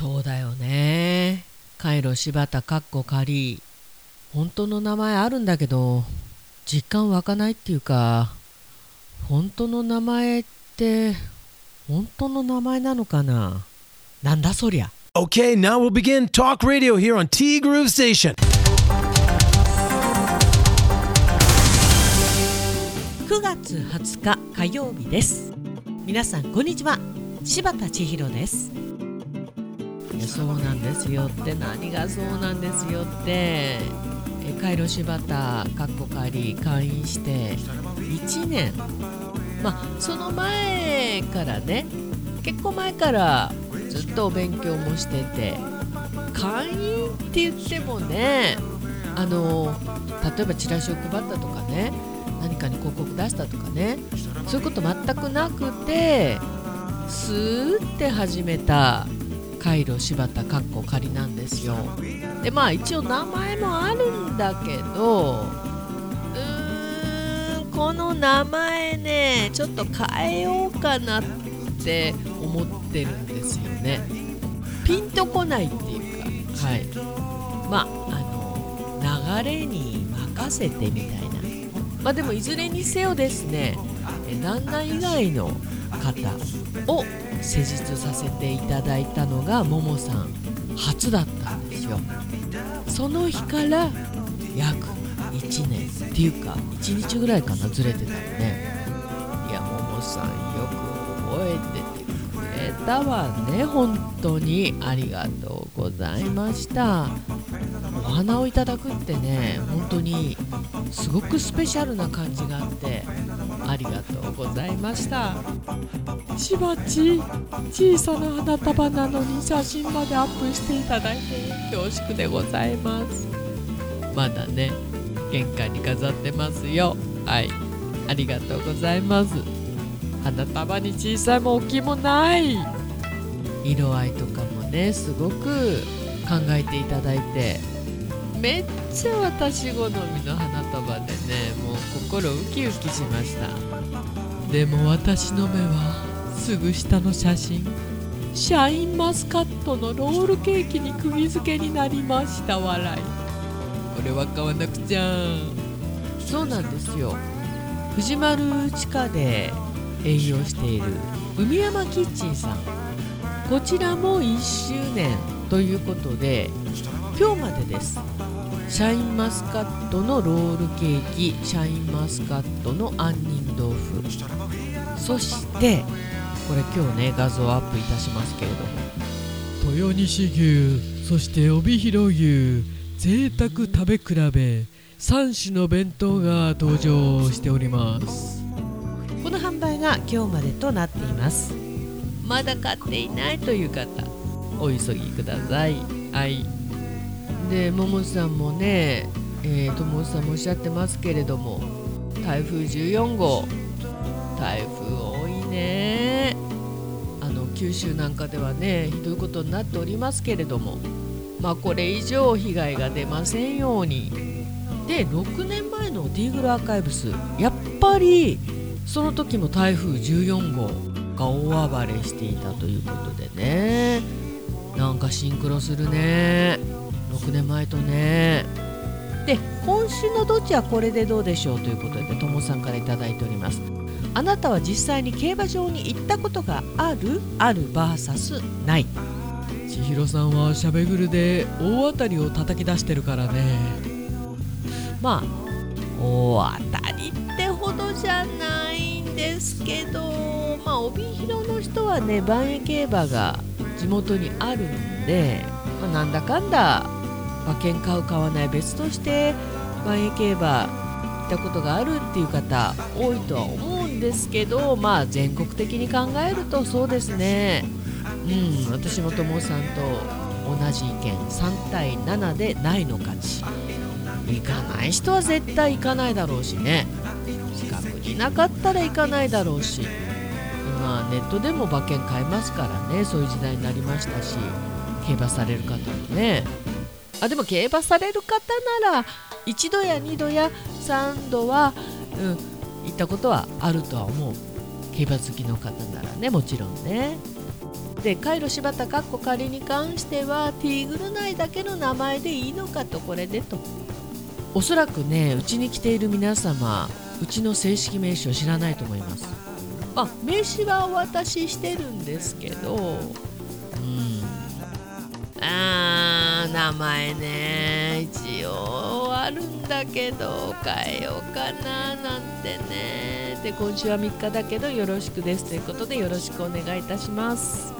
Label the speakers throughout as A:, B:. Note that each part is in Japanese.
A: そうだよね。カイロ柴田かっこ仮。本当の名前あるんだけど実感湧かないっていうか本当の名前って本当の名前なのかな？なんだそりゃ。
B: Okay, now we'll begin talk radio here on T Groove Station.
A: 9月20日火曜日です。皆さんこんにちは。柴田千尋です。いやそうなんですよって何がそうなんですよってカイロ柴田かっこ仮会員して1年。まあその前からね結構前からずっとお勉強もしてて会員って言ってもねあの例えばチラシを配ったとかね何かに広告出したとかねそういうこと全くなくてスーって始めたカイロ柴田かっこ仮なんですよ。でまあ一応名前もあるんだけどうーんこの名前ねちょっと変えようかなって思ってるんですよね。ピンとこないっていうかはい。まああの流れに任せてみたいな。まあでもいずれにせよですねえ旦那以外の方を施術させていただいたのがももさん初だったんですよ。その日から約1年っていうか1日ぐらいかなずれてたのね。いやももさんよく覚えててくれたわね。本当にありがとうございました。お花をいただくってね本当にすごくスペシャルな感じがあってありがとうございました。しばち小さな花束なのに写真までアップしていただいて恐縮でございます。まだね玄関に飾ってますよ。はい。ありがとうございます。花束に小さいも大きいもない。色合いとかもねすごく考えていただいて。めっちゃ私好みの花束心ウキウキしました。でも私の目はすぐ下の写真。シャインマスカットのロールケーキに釘付けになりました笑い。これは買わなくちゃ。そうなんですよ。藤丸地下で営業している海山キッチンさん。こちらも1周年ということで今日までです。シャインマスカットのロールケーキシャインマスカットの杏仁豆腐。そしてこれ今日ね画像アップいたしますけれども豊西牛そして帯広牛贅沢食べ比べ3種の弁当が登場しております。この販売が今日までとなっています。まだ買っていないという方お急ぎください。はいでももさんもねえー、ともさんもおっしゃってますけれども台風14号台風多いね。あの九州なんかではねひどいことになっておりますけれどもまあこれ以上被害が出ませんように。で6年前のディーグルアーカイブスやっぱりその時も台風14号が大暴れしていたということでね。なんかシンクロするね。6年前とね。で今週のどっちはこれでどうでしょうということでともさんから頂いております。あなたは実際に競馬場に行ったことがある？ある？VS ない。千尋さんはしゃべぐるで大当たりを叩き出してるからね。まあ大当たりってほどじゃないんですけどまあ帯広の人はね万円競馬が地元にあるんで、まあ、なんだかんだ馬券買う買わない別として万円競馬行ったことがあるっていう方多いとは思うんですけどまあ全国的に考えるとそうですね。うん私も友さんと同じ意見3対7でないの勝ち。行かない人は絶対行かないだろうしね。近くになかったら行かないだろうし。今ネットでも馬券買えますからね。そういう時代になりましたし競馬される方もね。あでも競馬される方なら1度や2度や3度は、うん、行ったことはあるとは思う。競馬好きの方ならねもちろんね。でカイロ柴田かっこ仮に関してはティーグル内だけの名前でいいのかとこれでと。おそらくねうちに来ている皆様うちの正式名称知らないと思います。あ名刺はお渡ししてるんですけどうん。あー。名前ね。一応あるんだけど変えようかななんてね。で今週は3日だけどよろしくです。ということでよろしくお願いいたします。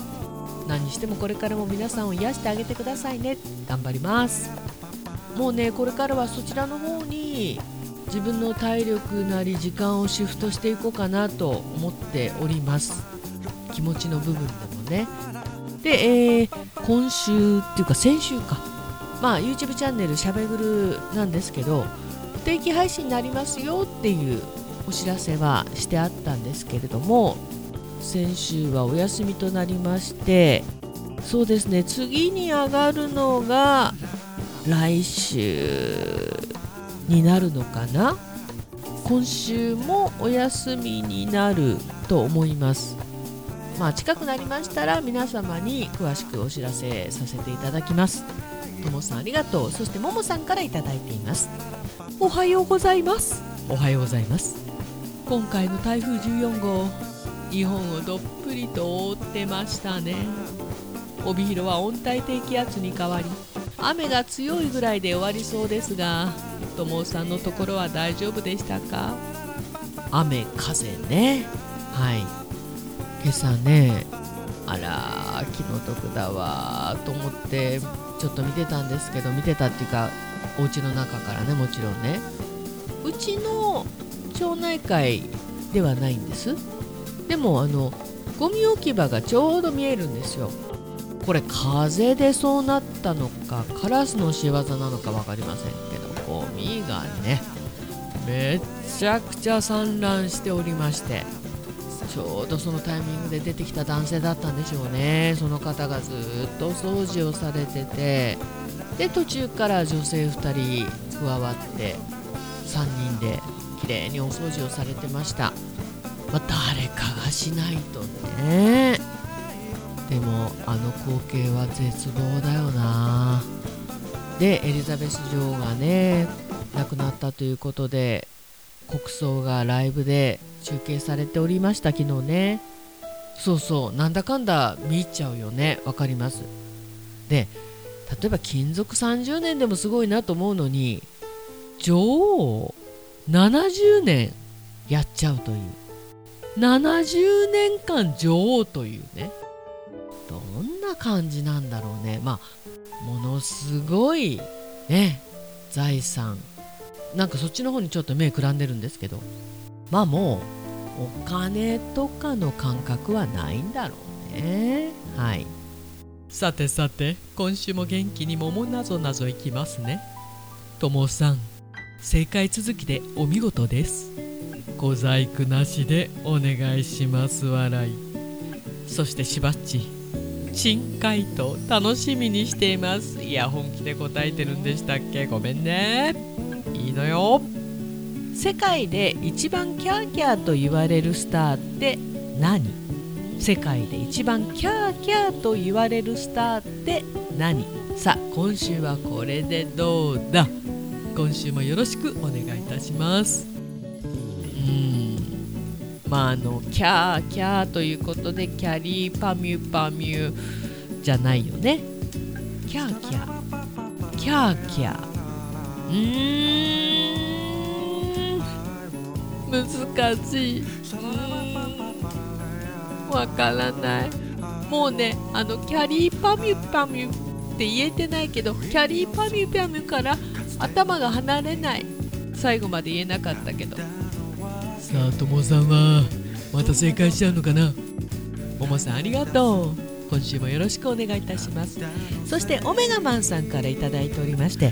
A: 何にしてもこれからも皆さんを癒してあげてくださいね。頑張ります。もうねこれからはそちらの方に自分の体力なり時間をシフトしていこうかなと思っております。気持ちの部分でもね。で、えー、今週っていうか先週か。まあ YouTube チャンネルしゃべぐるなんですけど不定期配信になりますよっていうお知らせはしてあったんですけれども先週はお休みとなりましてそうですね次に上がるのが来週になるのかな。今週もお休みになると思います。まあ近くなりましたら皆様に詳しくお知らせさせていただきます。ともさんありがとう。そしてももさんから頂いています。おはようございます。おはようございます。今回の台風14号日本をどっぷりと覆ってましたね。帯広は温帯低気圧に変わり雨が強いぐらいで終わりそうですが友さんのところは大丈夫でしたか？雨風ね。はい今朝ねあら気の毒だわと思ってちょっと見てたんですけど見てたっていうかお家の中からねもちろんね。うちの町内会ではないんです。でもあのゴミ置き場がちょうど見えるんですよ。これ風でそうなったのかカラスの仕業なのか分かりませんけどゴミがねめちゃくちゃ散乱しておりまして。ちょうどそのタイミングで出てきた男性だったんでしょうね。その方がずっとお掃除をされてて。で途中から女性2人加わって3人で綺麗にお掃除をされてました、まあ、誰かがしないとね。でもあの光景は絶望だよな。でエリザベス女王がね亡くなったということで国葬がライブで中継されておりました昨日ね。そうそうなんだかんだ見入っちゃうよね。わかります。で例えば勤続30年でもすごいなと思うのに女王70年やっちゃうという。70年間女王というね。どんな感じなんだろうね。まあものすごいね財産。なんかそっちの方にちょっと目くらんでるんですけど。まあもうお金とかの感覚はないんだろうね。はい。さてさて今週も元気に桃なぞなぞいきますね。ともさん正解続きでお見事です。小細工なしでお願いします笑い。そしてしばっち新回答楽しみにしています。いや本気で答えてるんでしたっけ？ごめんね。いいのよ。世界で一番キャーキャーと言われるスターって何？世界で一番キャーキャーと言われるスターって何？さあ今週はこれでどうだ？今週もよろしくお願いいたします。うん。まああのキャーキャーということでキャリーパミュパミュじゃないよね。キャーキャー。キャーキャー。うーん。難しい。わからない。もうねあのキャリーパミュパミュって言えてないけどキャリーパミュパミュから頭が離れない。最後まで言えなかったけど。さあともさんはまた正解しちゃうのかな？ももさんありがとう。今週もよろしくお願いいたします。そしてオメガマンさんから頂いておりまして。お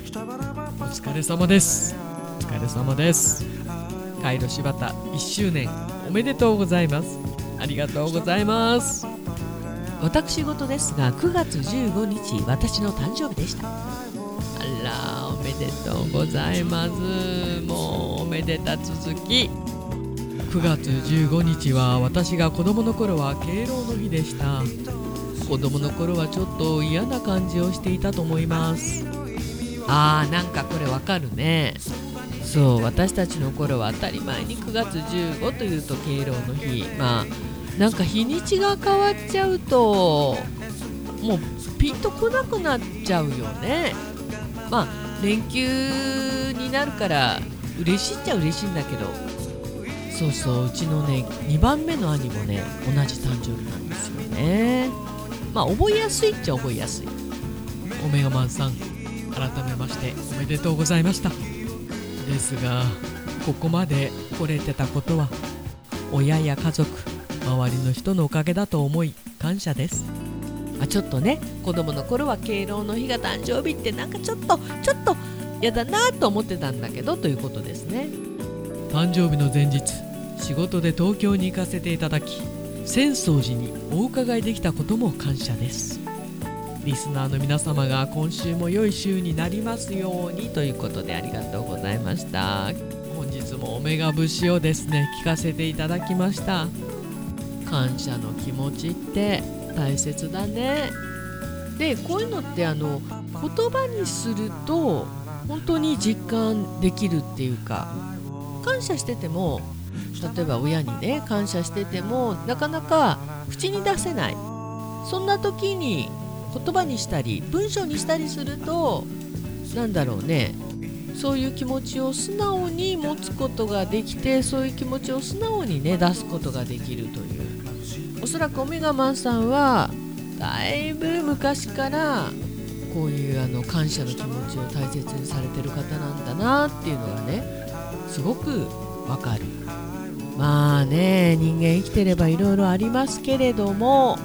A: 疲れ様です。お疲れ様ですカイロ柴田1周年おめでとうございます。ありがとうございます。私事ですが9月15日私の誕生日でした。あらおめでとうございます。もうおめでた続き。9月15日は私が子供の頃は敬老の日でした。子供の頃はちょっと嫌な感じをしていたと思います。あーなんかこれわかるねそう私たちの頃は当たり前に9月15というと敬老の日。まあなんか日にちが変わっちゃうともうピンとこなくなっちゃうよね。まあ連休になるから嬉しいっちゃ嬉しいんだけど。そうそううちのね2番目の兄もね同じ誕生日なんですよね。まあ覚えやすいっちゃ覚えやすい。オメガマンさん改めましておめでとうございました。ですがここまで来れてたことは親や家族周りの人のおかげだと思い感謝です。あちょっとね子供の頃は敬老の日が誕生日ってなんかちょっとちょっと嫌だなと思ってたんだけどということですね。誕生日の前日仕事で東京に行かせていただき浅草寺にお伺いできたことも感謝ですリスナーの皆様が今週も良い週になりますようにということでありがとうございました。本日もオメガ節をですね聞かせていただきました。感謝の気持ちって大切だね。でこういうのってあの言葉にすると本当に実感できるっていうか感謝してても例えば親にね感謝しててもなかなか口に出せない。そんな時に言葉にしたり文章にしたりするとなんだろうねそういう気持ちを素直に持つことができてそういう気持ちを素直にね出すことができるという。おそらくオメガマンさんはだいぶ昔からこういうあの感謝の気持ちを大切にされてる方なんだなっていうのがねすごくわかる。まあね人間生きてればいろいろありますけれども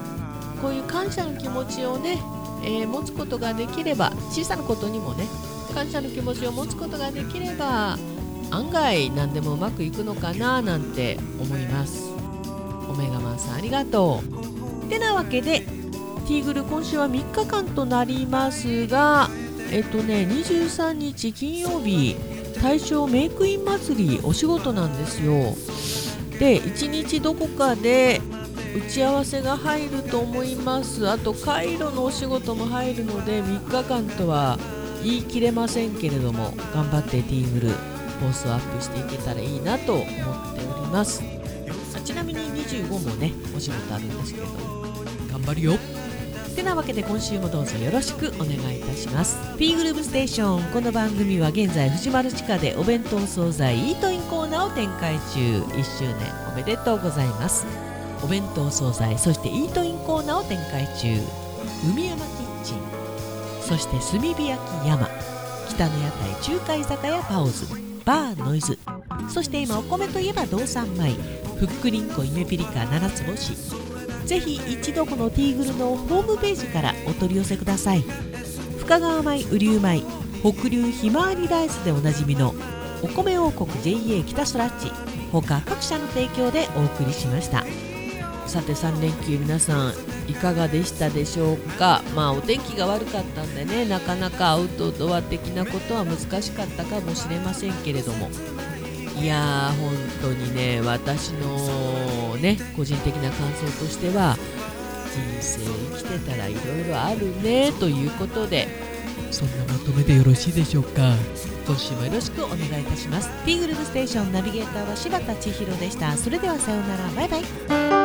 A: こういう感謝の気持ちをね、えー、持つことができれば小さなことにもね感謝の気持ちを持つことができれば案外何でもうまくいくのかななんて思います。オメガマンさんありがとう。てなわけでティーグル今週は3日間となりますがえっとね23日金曜日大正メイクイン祭りお仕事なんですよ。で1日どこかで打ち合わせが入ると思います。あとカイロのお仕事も入るので3日間とは言い切れませんけれども頑張ってティーグル放送アップしていけたらいいなと思っております。ちなみに25もねお仕事あるんですけど。頑張るよ。てなわけで今週もどうぞよろしくお願いいたします。P グループステーション。この番組は現在藤丸地下でお弁当惣菜イートインコーナーを展開中。1周年おめでとうございます。お弁当惣菜そしてイートインコーナーを展開中。海山キッチン。そして炭火焼き山。北の屋台中華居酒屋パオズ。バーノイズ。そして今お米といえば道産米。ふっくりんこゆめぴりか七つ星。ぜひ一度このティーグルのホームページからお取り寄せください。深川米雨竜米北流ひまわりライスでおなじみのお米王国 JA 北ストラッチ他各社の提供でお送りしました。さて3連休皆さんいかがでしたでしょうか？まあお天気が悪かったんでねなかなかアウトドア的なことは難しかったかもしれませんけれども。いやー本当にね私のね個人的な感想としては人生生きてたらいろいろあるねということでそんなまとめでよろしいでしょうか？今週もよろしくお願いいたします。ティーグルズステーションナビゲーターは柴田千尋でした。それではさようなら。バイバイ